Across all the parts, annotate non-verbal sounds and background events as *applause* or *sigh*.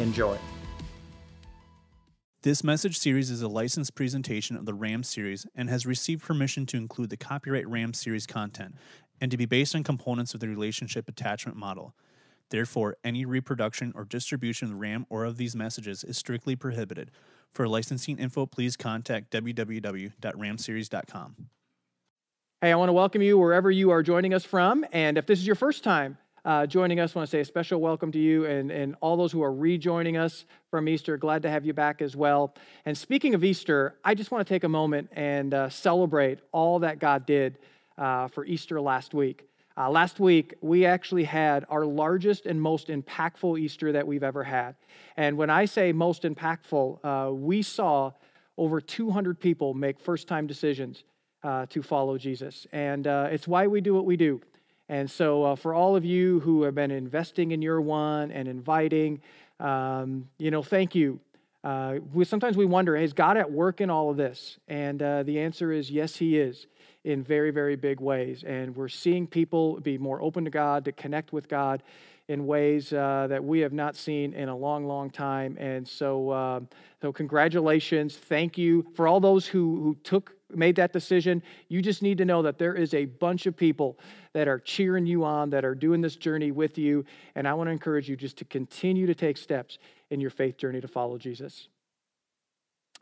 Enjoy. This message series is a licensed presentation of the RAM series and has received permission to include the copyright RAM series content and to be based on components of the relationship attachment model. Therefore, any reproduction or distribution of RAM or of these messages is strictly prohibited. For licensing info, please contact www.ramseries.com. Hey, I want to welcome you wherever you are joining us from. And if this is your first time, uh, joining us. I want to say a special welcome to you and, and all those who are rejoining us from Easter. Glad to have you back as well. And speaking of Easter, I just want to take a moment and uh, celebrate all that God did uh, for Easter last week. Uh, last week, we actually had our largest and most impactful Easter that we've ever had. And when I say most impactful, uh, we saw over 200 people make first time decisions uh, to follow Jesus. And it's why we do what we do. And so, uh, for all of you who have been investing in your one and inviting, um, you know, thank you. Uh, we, sometimes we wonder, is God at work in all of this? And uh, the answer is yes, He is in very, very big ways. And we're seeing people be more open to God, to connect with God in ways uh, that we have not seen in a long, long time. And so, uh, so congratulations. Thank you for all those who, who took made that decision, you just need to know that there is a bunch of people that are cheering you on, that are doing this journey with you. And I want to encourage you just to continue to take steps in your faith journey to follow Jesus.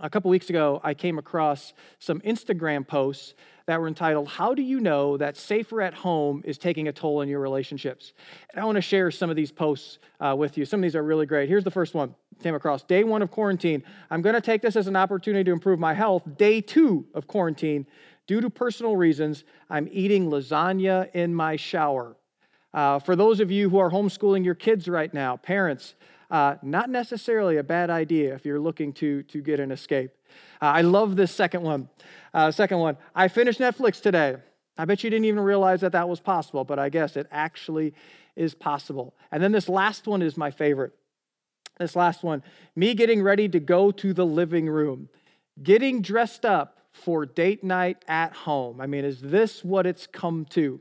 A couple weeks ago, I came across some Instagram posts that were entitled, How Do You Know That Safer at Home is Taking a Toll in Your Relationships? And I want to share some of these posts uh, with you. Some of these are really great. Here's the first one came across Day one of quarantine. I'm going to take this as an opportunity to improve my health. Day two of quarantine. Due to personal reasons, I'm eating lasagna in my shower. Uh, for those of you who are homeschooling your kids right now, parents, uh, not necessarily a bad idea if you're looking to, to get an escape. Uh, I love this second one. Uh, second one, I finished Netflix today. I bet you didn't even realize that that was possible, but I guess it actually is possible. And then this last one is my favorite. This last one, me getting ready to go to the living room, getting dressed up for date night at home. I mean, is this what it's come to?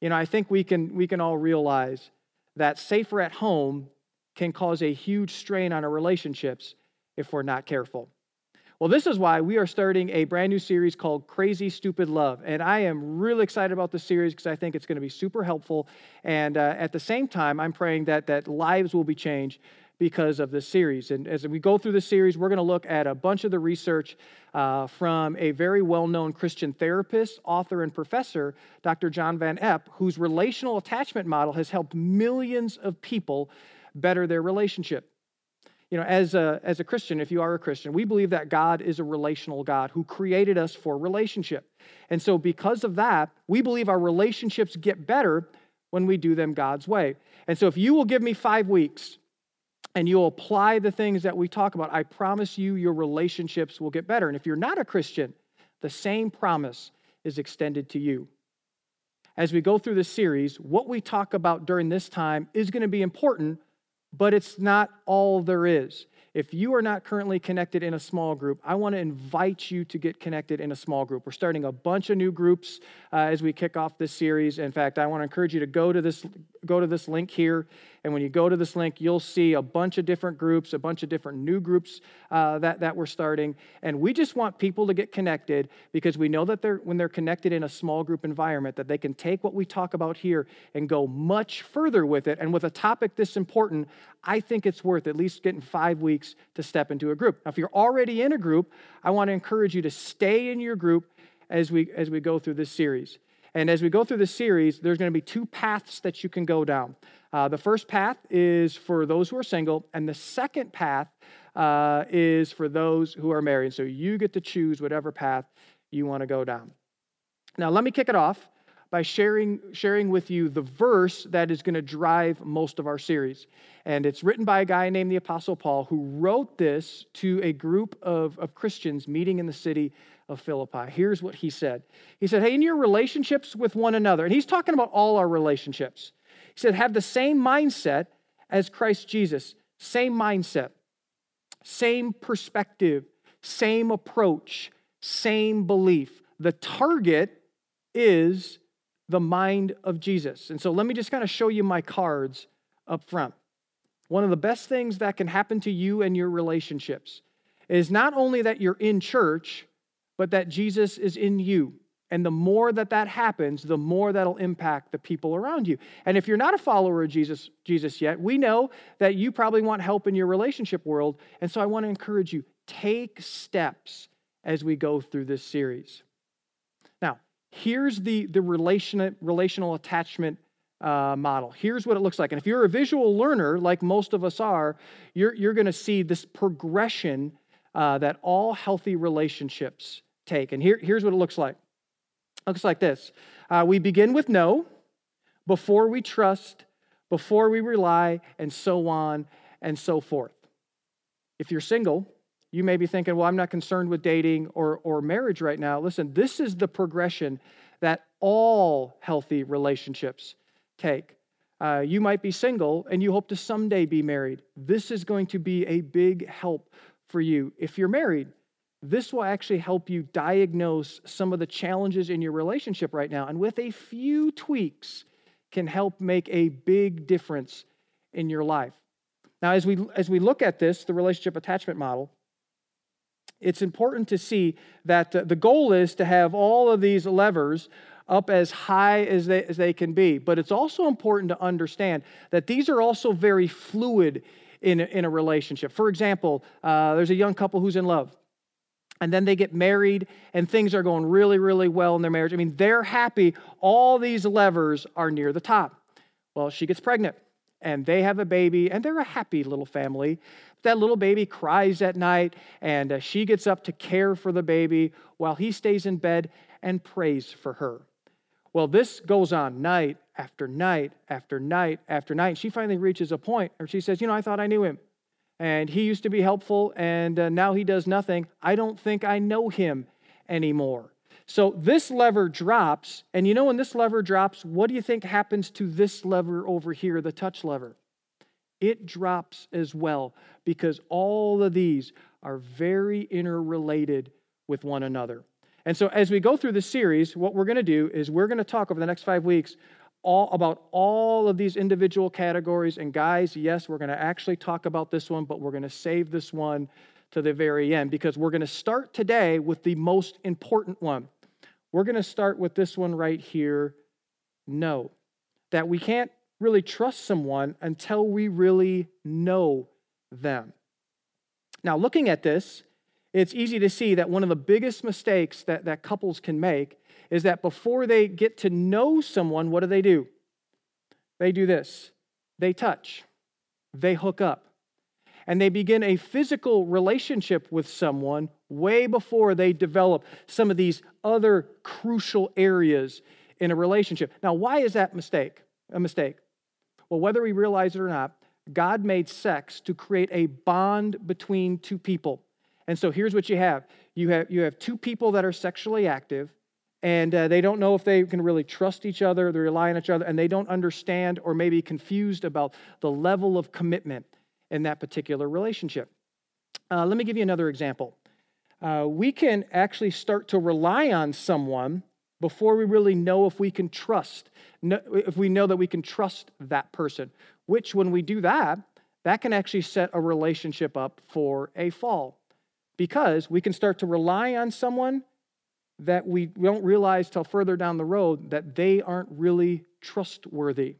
You know, I think we can we can all realize that safer at home can cause a huge strain on our relationships if we're not careful. Well, this is why we are starting a brand new series called Crazy Stupid Love. And I am really excited about this series because I think it's going to be super helpful. And uh, at the same time, I'm praying that, that lives will be changed because of this series. And as we go through the series, we're going to look at a bunch of the research uh, from a very well known Christian therapist, author, and professor, Dr. John Van Epp, whose relational attachment model has helped millions of people better their relationship you know, as a, as a Christian, if you are a Christian, we believe that God is a relational God who created us for relationship. And so, because of that, we believe our relationships get better when we do them God's way. And so, if you will give me five weeks and you'll apply the things that we talk about, I promise you your relationships will get better. And if you're not a Christian, the same promise is extended to you. As we go through this series, what we talk about during this time is going to be important but it's not all there is. If you are not currently connected in a small group, I want to invite you to get connected in a small group. We're starting a bunch of new groups uh, as we kick off this series. In fact, I want to encourage you to go to this go to this link here, and when you go to this link, you'll see a bunch of different groups, a bunch of different new groups uh, that that we're starting. And we just want people to get connected because we know that they're when they're connected in a small group environment, that they can take what we talk about here and go much further with it. And with a topic this important, I think it's worth at least getting five weeks to step into a group. Now, if you're already in a group, I want to encourage you to stay in your group as we, as we go through this series. And as we go through the series, there's going to be two paths that you can go down. Uh, the first path is for those who are single, and the second path uh, is for those who are married. So you get to choose whatever path you want to go down. Now, let me kick it off by sharing, sharing with you the verse that is going to drive most of our series. And it's written by a guy named the Apostle Paul who wrote this to a group of, of Christians meeting in the city of Philippi. Here's what he said He said, Hey, in your relationships with one another, and he's talking about all our relationships, he said, have the same mindset as Christ Jesus, same mindset, same perspective, same approach, same belief. The target is the mind of Jesus. And so let me just kind of show you my cards up front. One of the best things that can happen to you and your relationships is not only that you're in church, but that Jesus is in you. And the more that that happens, the more that'll impact the people around you. And if you're not a follower of Jesus, Jesus yet, we know that you probably want help in your relationship world. And so I want to encourage you take steps as we go through this series. Now, here's the, the relation, relational attachment uh, model. Here's what it looks like. And if you're a visual learner, like most of us are, you're, you're going to see this progression uh, that all healthy relationships take. And here, here's what it looks like it looks like this uh, we begin with no, before we trust, before we rely, and so on and so forth. If you're single, you may be thinking, well, I'm not concerned with dating or, or marriage right now. Listen, this is the progression that all healthy relationships take. Uh, you might be single and you hope to someday be married. This is going to be a big help for you. If you're married, this will actually help you diagnose some of the challenges in your relationship right now. And with a few tweaks, can help make a big difference in your life. Now, as we, as we look at this, the relationship attachment model, it's important to see that the goal is to have all of these levers up as high as they, as they can be. But it's also important to understand that these are also very fluid in a, in a relationship. For example, uh, there's a young couple who's in love. And then they get married, and things are going really, really well in their marriage. I mean, they're happy. All these levers are near the top. Well, she gets pregnant, and they have a baby, and they're a happy little family. That little baby cries at night, and uh, she gets up to care for the baby while he stays in bed and prays for her. Well, this goes on night after night after night after night. She finally reaches a point where she says, You know, I thought I knew him. And he used to be helpful, and uh, now he does nothing. I don't think I know him anymore. So this lever drops, and you know when this lever drops, what do you think happens to this lever over here, the touch lever? It drops as well because all of these are very interrelated with one another. And so, as we go through this series, what we're going to do is we're going to talk over the next five weeks all about all of these individual categories. And guys, yes, we're going to actually talk about this one, but we're going to save this one to the very end because we're going to start today with the most important one. We're going to start with this one right here. No, that we can't really trust someone until we really know them. Now, looking at this, it's easy to see that one of the biggest mistakes that, that couples can make is that before they get to know someone, what do they do? They do this they touch, they hook up, and they begin a physical relationship with someone way before they develop some of these other crucial areas in a relationship. Now, why is that mistake? A mistake. Well, whether we realize it or not, God made sex to create a bond between two people. And so here's what you have you have, you have two people that are sexually active, and uh, they don't know if they can really trust each other, they rely on each other, and they don't understand or maybe confused about the level of commitment in that particular relationship. Uh, let me give you another example. Uh, we can actually start to rely on someone before we really know if we can trust, if we know that we can trust that person, which when we do that, that can actually set a relationship up for a fall because we can start to rely on someone that we don't realize till further down the road that they aren't really trustworthy.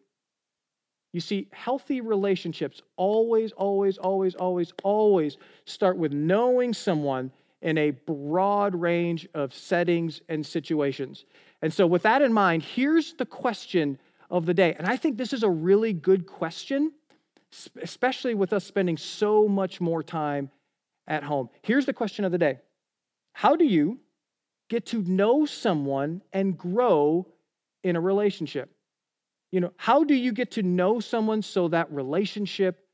You see, healthy relationships always, always, always, always, always start with knowing someone in a broad range of settings and situations. And so, with that in mind, here's the question of the day. And I think this is a really good question, especially with us spending so much more time at home. Here's the question of the day How do you get to know someone and grow in a relationship? You know, how do you get to know someone so that relationship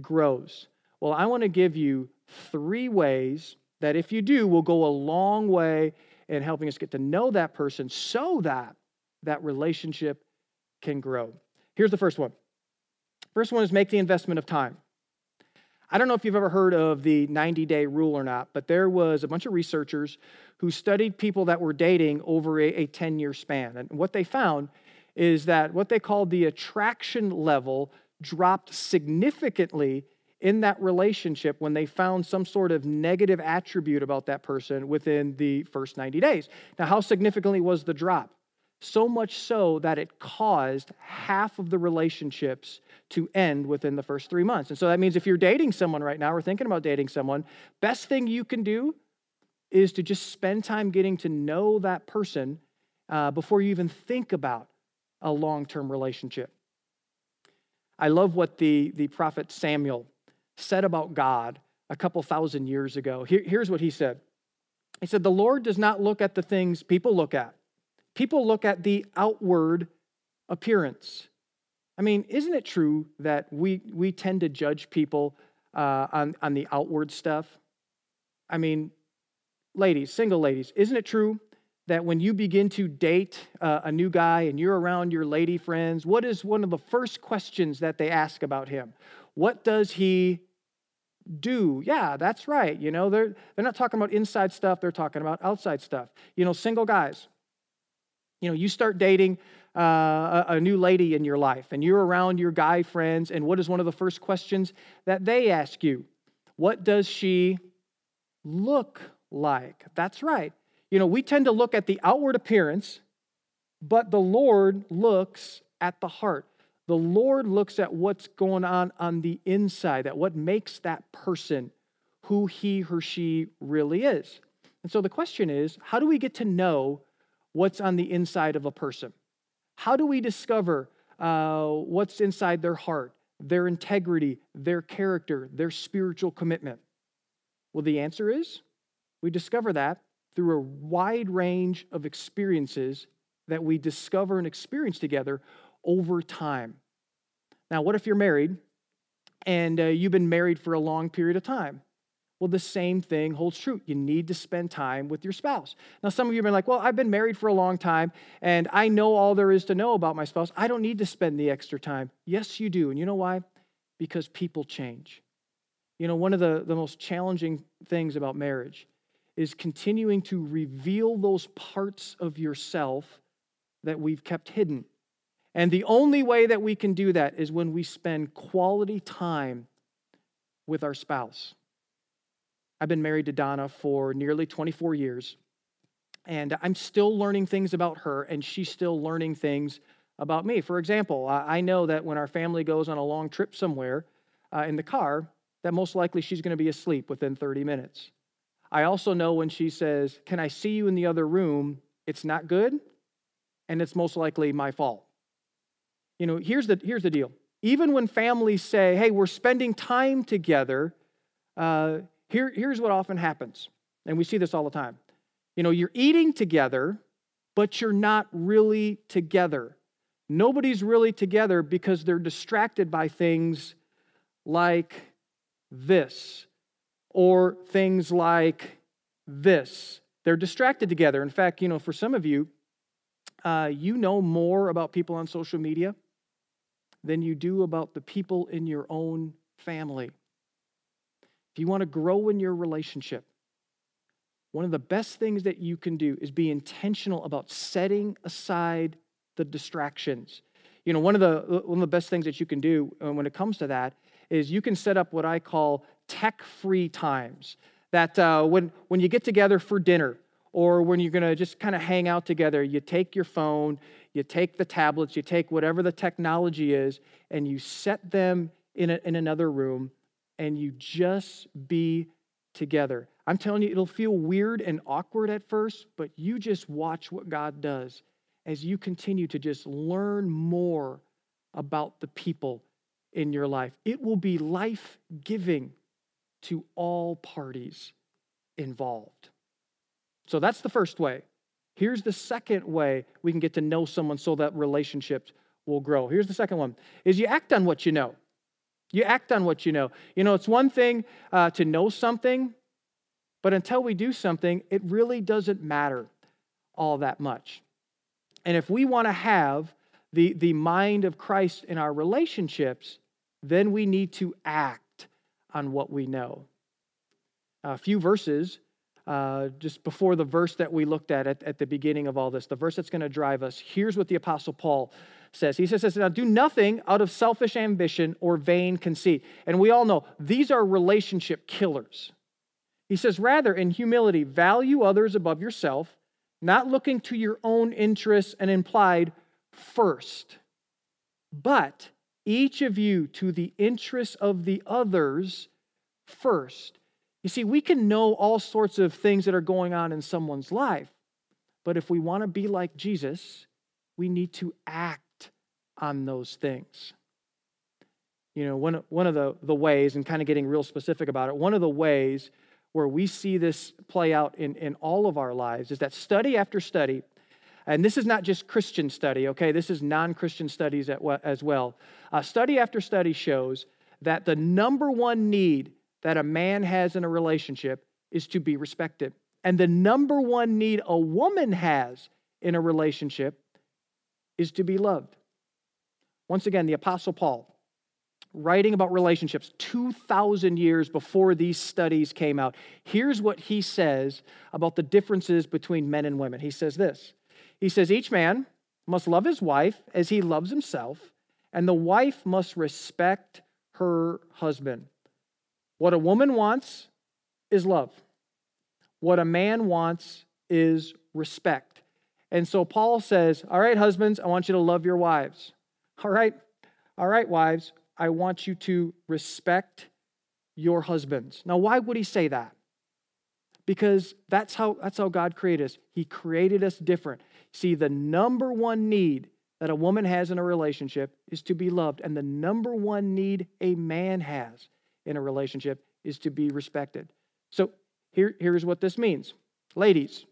grows? Well, I want to give you three ways that if you do will go a long way in helping us get to know that person so that that relationship can grow. Here's the first one. First one is make the investment of time. I don't know if you've ever heard of the 90 day rule or not, but there was a bunch of researchers who studied people that were dating over a, a 10 year span. And what they found is that what they called the attraction level dropped significantly in that relationship when they found some sort of negative attribute about that person within the first 90 days. Now, how significantly was the drop? So much so that it caused half of the relationships to end within the first three months. And so that means if you're dating someone right now or thinking about dating someone, best thing you can do is to just spend time getting to know that person uh, before you even think about a long term relationship. I love what the, the prophet Samuel said about God a couple thousand years ago. Here, here's what he said He said, The Lord does not look at the things people look at, people look at the outward appearance. I mean, isn't it true that we, we tend to judge people uh, on, on the outward stuff? I mean, ladies, single ladies, isn't it true that when you begin to date uh, a new guy and you're around your lady friends, what is one of the first questions that they ask about him? What does he do? Yeah, that's right. You know, they're, they're not talking about inside stuff, they're talking about outside stuff. You know, single guys, you know, you start dating uh, a, a new lady in your life and you're around your guy friends, and what is one of the first questions that they ask you? What does she look like? That's right. You know, we tend to look at the outward appearance, but the Lord looks at the heart. The Lord looks at what's going on on the inside, at what makes that person who he or she really is. And so the question is how do we get to know what's on the inside of a person? How do we discover uh, what's inside their heart, their integrity, their character, their spiritual commitment? Well, the answer is we discover that through a wide range of experiences that we discover and experience together over time. Now, what if you're married and uh, you've been married for a long period of time? Well, the same thing holds true. You need to spend time with your spouse. Now, some of you have been like, well, I've been married for a long time and I know all there is to know about my spouse. I don't need to spend the extra time. Yes, you do. And you know why? Because people change. You know, one of the, the most challenging things about marriage is continuing to reveal those parts of yourself that we've kept hidden. And the only way that we can do that is when we spend quality time with our spouse. I've been married to Donna for nearly 24 years, and I'm still learning things about her, and she's still learning things about me. For example, I know that when our family goes on a long trip somewhere uh, in the car, that most likely she's going to be asleep within 30 minutes. I also know when she says, Can I see you in the other room? It's not good, and it's most likely my fault. You know, here's the, here's the deal. Even when families say, Hey, we're spending time together, uh, here, here's what often happens. And we see this all the time. You know, you're eating together, but you're not really together. Nobody's really together because they're distracted by things like this or things like this. They're distracted together. In fact, you know, for some of you, uh, you know more about people on social media than you do about the people in your own family. If you want to grow in your relationship, one of the best things that you can do is be intentional about setting aside the distractions. You know, one of the one of the best things that you can do uh, when it comes to that is you can set up what I call tech free times. That uh, when, when you get together for dinner or when you're going to just kind of hang out together, you take your phone, you take the tablets, you take whatever the technology is, and you set them in, a, in another room and you just be together. I'm telling you, it'll feel weird and awkward at first, but you just watch what God does as you continue to just learn more about the people in your life. It will be life giving to all parties involved. So that's the first way Here's the second way we can get to know someone so that relationships will grow. Here's the second one is you act on what you know. You act on what you know. You know, it's one thing uh, to know something, but until we do something, it really doesn't matter all that much. And if we want to have the, the mind of Christ in our relationships, then we need to act on what we know. A few verses uh, just before the verse that we looked at, at at the beginning of all this, the verse that's going to drive us. Here's what the Apostle Paul says. He says, Now do nothing out of selfish ambition or vain conceit. And we all know these are relationship killers. He says, Rather, in humility, value others above yourself, not looking to your own interests and implied first, but each of you to the interests of the others first. You see, we can know all sorts of things that are going on in someone's life, but if we want to be like Jesus, we need to act on those things. You know, one, one of the, the ways, and kind of getting real specific about it, one of the ways where we see this play out in, in all of our lives is that study after study, and this is not just Christian study, okay? This is non Christian studies as well. Uh, study after study shows that the number one need that a man has in a relationship is to be respected. And the number one need a woman has in a relationship is to be loved. Once again, the Apostle Paul, writing about relationships 2,000 years before these studies came out, here's what he says about the differences between men and women. He says this He says, Each man must love his wife as he loves himself, and the wife must respect her husband. What a woman wants is love. What a man wants is respect. And so Paul says, All right, husbands, I want you to love your wives. All right, all right, wives, I want you to respect your husbands. Now, why would he say that? Because that's how, that's how God created us. He created us different. See, the number one need that a woman has in a relationship is to be loved. And the number one need a man has in a relationship is to be respected. So here, here's what this means. Ladies,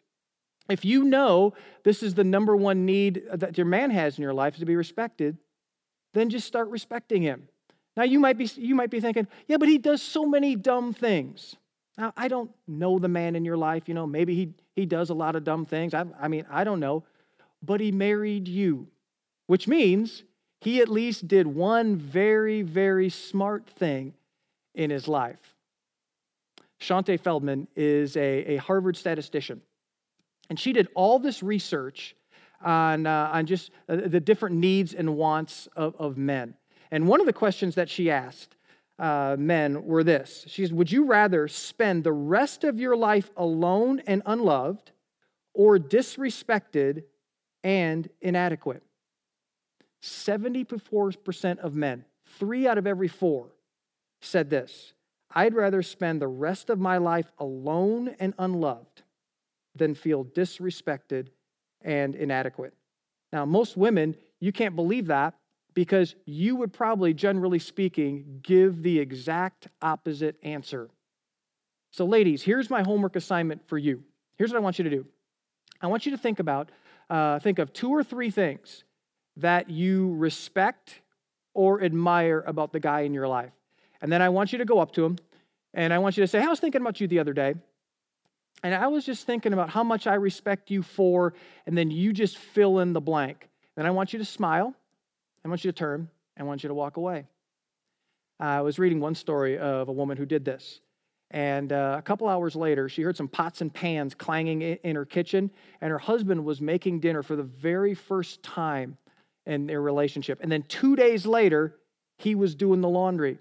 if you know this is the number one need that your man has in your life is to be respected, then just start respecting him. Now you might be you might be thinking, yeah, but he does so many dumb things. Now I don't know the man in your life, you know, maybe he he does a lot of dumb things. I, I mean, I don't know, but he married you, which means he at least did one very very smart thing in his life. Shaunti Feldhahn is a, a Harvard statistician, and she did all this research on, uh, on just uh, the different needs and wants of, of, men. And one of the questions that she asked uh, men were this She said, Would you rather spend the rest of your life alone and unloved, or disrespected and inadequate? 74% of men, three out of every four, said this I'd rather spend the rest of my life alone and unloved than feel disrespected and inadequate. Now, most women, you can't believe that because you would probably, generally speaking, give the exact opposite answer. So, ladies, here's my homework assignment for you. Here's what I want you to do I want you to think about, uh, think of two or three things that you respect or admire about the guy in your life. And then I want you to go up to him and I want you to say, I was thinking about you the other day. And I was just thinking about how much I respect you for, and then you just fill in the blank. Then I want you to smile. I want you to turn. And I want you to walk away. I was reading one story of a woman who did this. And uh, a couple hours later, she heard some pots and pans clanging in her kitchen, and her husband was making dinner for the very first time in their relationship. And then two days later, he was doing the laundry.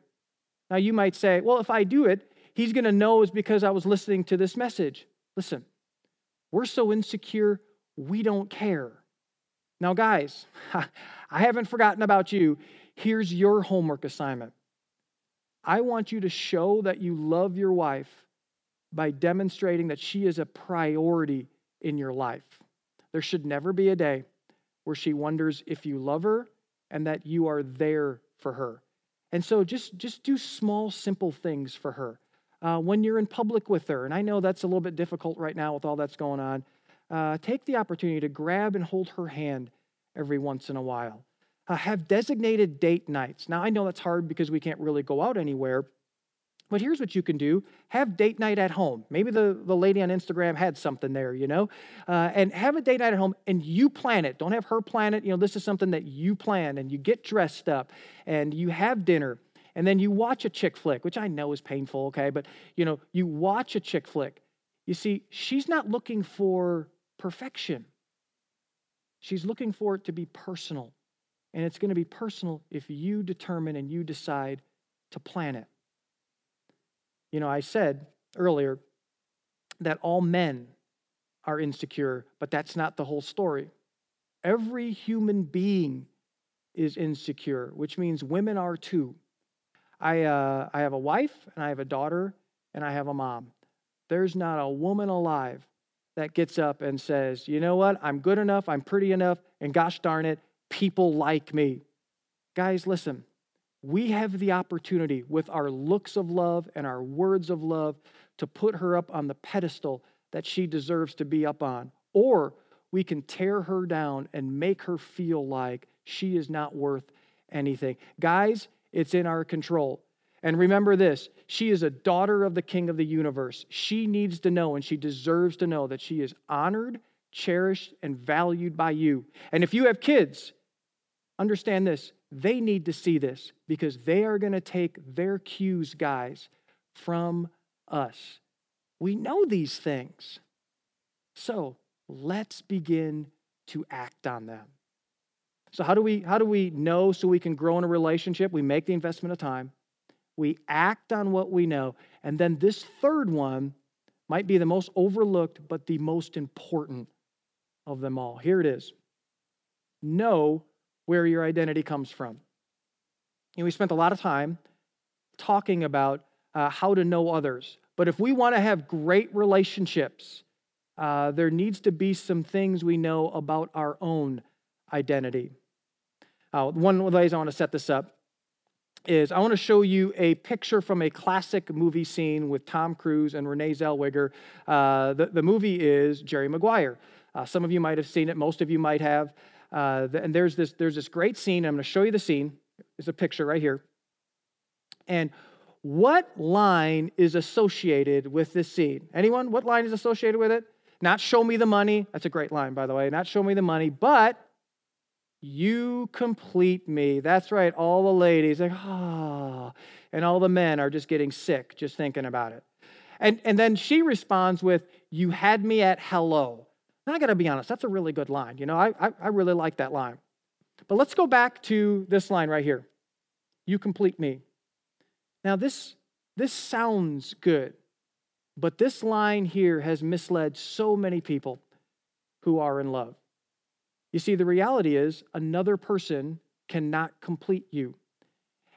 Now, you might say, well, if I do it, he's going to know it's because I was listening to this message. Listen, we're so insecure, we don't care. Now, guys, *laughs* I haven't forgotten about you. Here's your homework assignment. I want you to show that you love your wife by demonstrating that she is a priority in your life. There should never be a day where she wonders if you love her and that you are there for her. And so just, just do small, simple things for her. Uh, when you're in public with her, and I know that's a little bit difficult right now with all that's going on, uh, take the opportunity to grab and hold her hand every once in a while. Uh, have designated date nights. Now, I know that's hard because we can't really go out anywhere, but here's what you can do have date night at home. Maybe the, the lady on Instagram had something there, you know? Uh, and have a date night at home and you plan it. Don't have her plan it. You know, this is something that you plan and you get dressed up and you have dinner and then you watch a chick flick, which I know is painful, okay? But, you know, you watch a chick flick. You see, she's not looking for perfection, she's looking for it to be personal. And it's going to be personal if you determine and you decide to plan it. You know, I said earlier that all men are insecure, but that's not the whole story. Every human being is insecure, which means women are too. I, uh, I have a wife, and I have a daughter, and I have a mom. There's not a woman alive that gets up and says, you know what, I'm good enough, I'm pretty enough, and gosh darn it, people like me. Guys, listen, we have the opportunity with our looks of love and our words of love to put her up on the pedestal that she deserves to be up on. Or we can tear her down and make her feel like she is not worth anything. Guys, it's in our control. And remember this she is a daughter of the King of the universe. She needs to know and she deserves to know that she is honored, cherished, and valued by you. And if you have kids, understand this they need to see this because they are going to take their cues, guys, from us. We know these things. So let's begin to act on them. So how do we how do we know so we can grow in a relationship? We make the investment of time. We act on what we know. And then this third one might be the most overlooked but the most important of them all. Here it is. Know where your identity comes from. And we spent a lot of time talking about uh, how to know others. But if we want to have great relationships, uh, there needs to be some things we know about our own identity. Uh, one of the ways I want to set this up is I want to show you a picture from a classic movie scene with Tom Cruise and Renee Zellweger. Uh, the, the movie is Jerry Maguire. Uh, some of you might have seen it, most of you might have. Uh, and there's this, there's this great scene. I'm going to show you the scene. There's a picture right here. And what line is associated with this scene? Anyone? What line is associated with it? Not show me the money. That's a great line, by the way. Not show me the money, but you complete me. That's right. All the ladies, like, ah. Oh. And all the men are just getting sick just thinking about it. And, and then she responds with, You had me at hello. And I got to be honest, that's a really good line. You know, I, I, I really like that line. But let's go back to this line right here You complete me. Now, this, this sounds good, but this line here has misled so many people who are in love. You see, the reality is another person cannot complete you.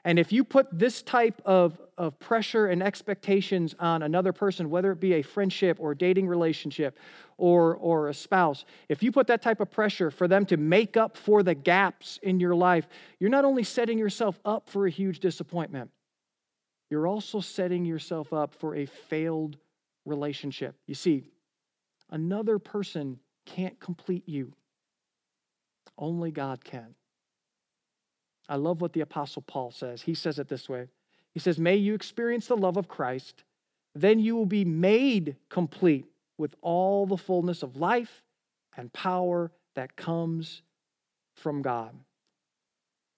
And if you put this type of, of pressure and expectations on another person, whether it be a friendship or dating relationship or, or a spouse, if you put that type of pressure for them to make up for the gaps in your life, you're not only setting yourself up for a huge disappointment, you're also setting yourself up for a failed relationship. You see, another person can't complete you, only God can. I love what the Apostle Paul says. He says it this way He says, May you experience the love of Christ, then you will be made complete with all the fullness of life and power that comes from God.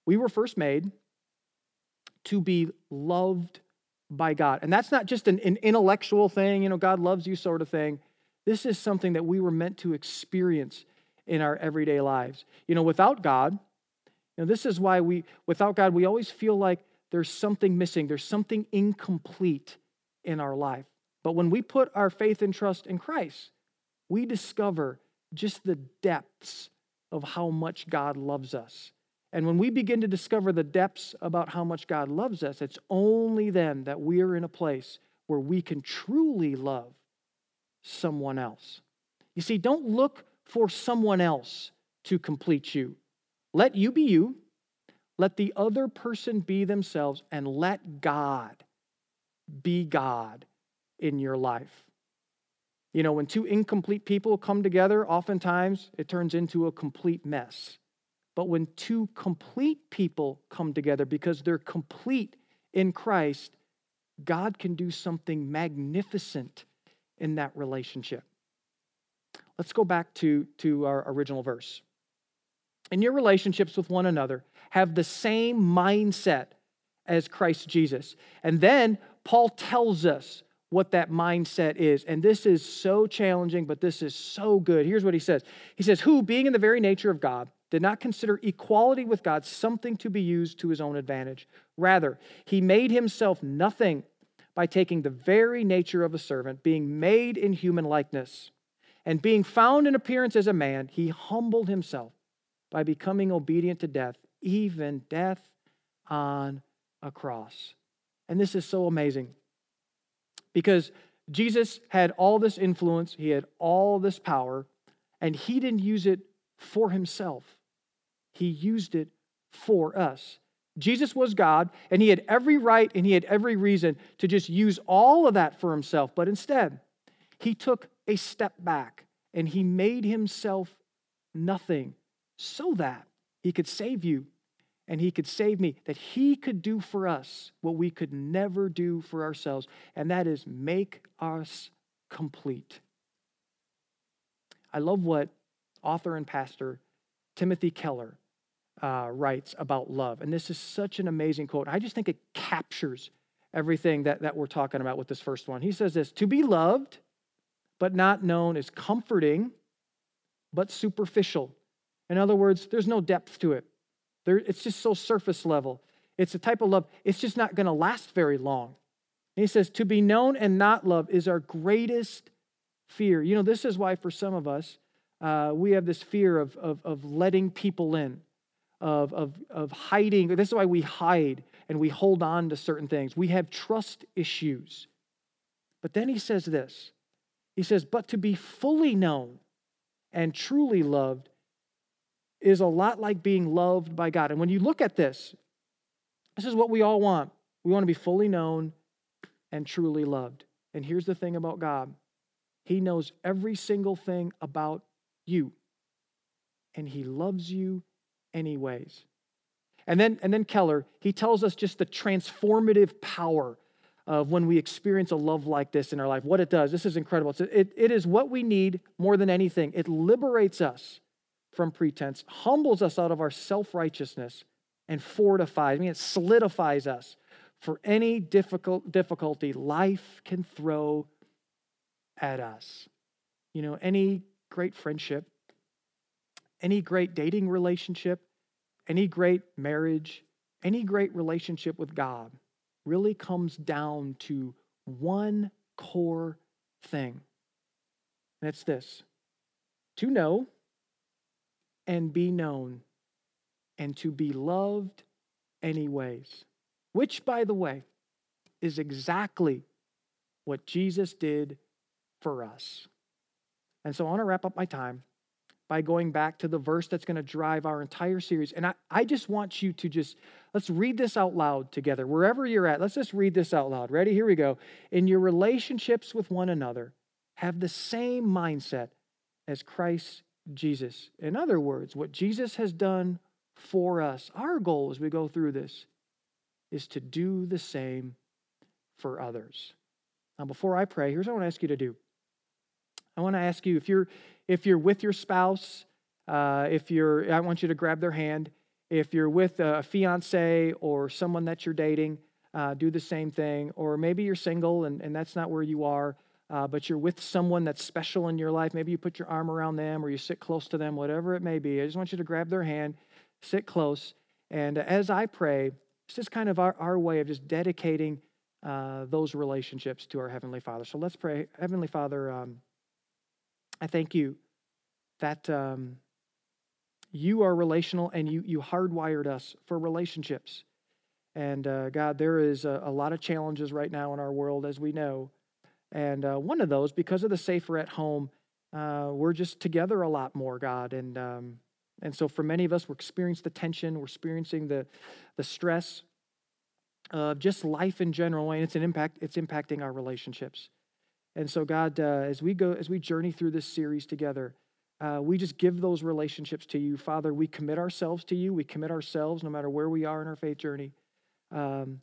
We were first made to be loved by God. And that's not just an, an, intellectual thing, you know, God loves you sort of thing. This is something that we were meant to experience in our everyday lives. You know, without God, you know, this is why we, without God, we always feel like there's something missing, there's something incomplete in our life. But when we put our faith and trust in Christ, we discover just the depths of how much God loves us. And when we begin to discover the depths about how much God loves us, it's only then that we are in a place where we can truly love someone else. You see, don't look for someone else to complete you. Let you be you, let the other person be themselves, and let God be God in your life. You know, when two incomplete people come together, oftentimes it turns into a complete mess. But when two complete people come together because they're complete in Christ, God can do something magnificent in that relationship. Let's go back to, to our original verse. In your relationships with one another, have the same mindset as Christ Jesus. And then Paul tells us what that mindset is. And this is so challenging, but this is so good. Here's what he says He says, Who, being in the very nature of God, did not consider equality with God something to be used to his own advantage. Rather, he made himself nothing by taking the very nature of a servant, being made in human likeness. And being found in appearance as a man, he humbled himself by becoming obedient to death, even death on a cross. And this is so amazing because Jesus had all this influence, he had all this power, and he didn't use it for himself. He used it for us. Jesus was God, and he had every right and he had every reason to just use all of that for himself. But instead, he took a step back and he made himself nothing so that he could save you and he could save me, that he could do for us what we could never do for ourselves, and that is make us complete. I love what author and pastor Timothy Keller uh, writes about love. And this is such an amazing quote. I just think it captures everything that, that we're talking about with this first one. He says this To be loved, but not known, is comforting, but superficial. In other words, there's no depth to it. There, it's just so surface level. It's a type of love, it's just not going to last very long. And he says, To be known and not loved is our greatest fear. You know, this is why for some of us, uh, we have this fear of, of, of letting people in, of, of, of hiding. This is why we hide and we hold on to certain things. We have trust issues. But then he says this He says, But to be fully known and truly loved is a lot like being loved by God. And when you look at this, this is what we all want. We want to be fully known and truly loved. And here's the thing about God He knows every single thing about you, and He loves you anyways. And then, and then Keller, he tells us just the transformative power of when we experience a love like this in our life, what it does. This is incredible. It, it is what we need more than anything. It liberates us from pretense, humbles us out of our self righteousness, and fortifies, I mean, it solidifies us for any difficult difficulty life can throw at us. You know, any great friendship, any great dating relationship, any great marriage, any great relationship with God really comes down to one core thing. It's this to know and be known, and to be loved anyways. Which, by the way, is exactly what Jesus did for us. And so I want to wrap up my time by going back to the verse that's going to drive our entire series. And I, I just want you to just, let's read this out loud together. Wherever you're at, let's just read this out loud. Ready? Here we go. In your relationships with one another, have the same mindset as Christ Jesus. In other words, what Jesus has done for us, our goal as we go through this is to do the same for others. Now, before I pray, here's what I want to ask you to do. I want to ask you if you're if you're with your spouse, uh, if you're, I want you to grab their hand. If you're with a fiance or someone that you're dating, uh, do the same thing. Or maybe you're single and, and that's not where you are uh, but you're with someone that's special in your life. Maybe you put your arm around them or you sit close to them, whatever it may be. I just want you to grab their hand, sit close. And as I pray, it's just kind of our, our way of just dedicating uh, those relationships to our Heavenly Father. So let's pray. Heavenly Father, um, I thank you that um, you are relational and you, you hardwired us for relationships. And uh, God, there is a, a lot of challenges right now in our world, as we know. And uh, one of those, because of the safer at home, uh, we're just together a lot more, God. And um, and so for many of us, we're experiencing the tension, we're experiencing the the stress of just life in general, and it's an impact. It's impacting our relationships. And so, God, uh, as we go, as we journey through this series together, uh, we just give those relationships to you. Father, we commit ourselves to you. We commit ourselves, no matter where we are in our faith journey. Um,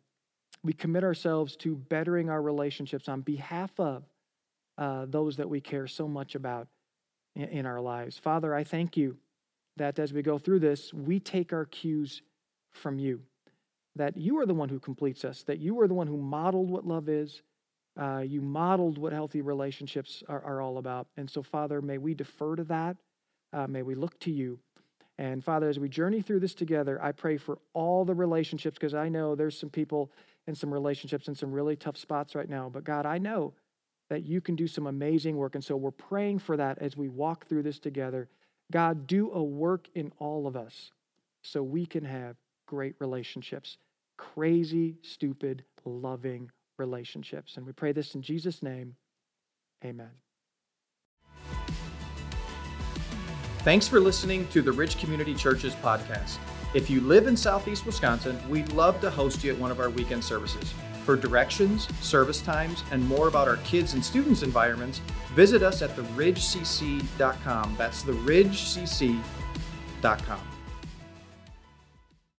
we commit ourselves to bettering our relationships on behalf of uh, those that we care so much about in, in our lives. Father, I thank you that as we go through this, we take our cues from you. That you are the one who completes us, that you are the one who modeled what love is, uh, you modeled what healthy relationships are, are, all about. And so, Father, may we defer to that. Uh, may we look to you. And Father, as we journey through this together, I pray for all the relationships because I know there's some people in some relationships in some really tough spots right now. But God, I know that you can do some amazing work. And so we're praying for that as we walk through this together. God, do a work in all of us so we can have great relationships, crazy, stupid, loving relationships. And we pray this in Jesus' name. Amen. Thanks for listening to the Ridge Community Church's podcast. If you live in Southeast Wisconsin, we'd love to host you at one of our weekend services. For directions, service times, and more about our kids and students' environments, visit us at theridgecc.com. That's theridgecc.com.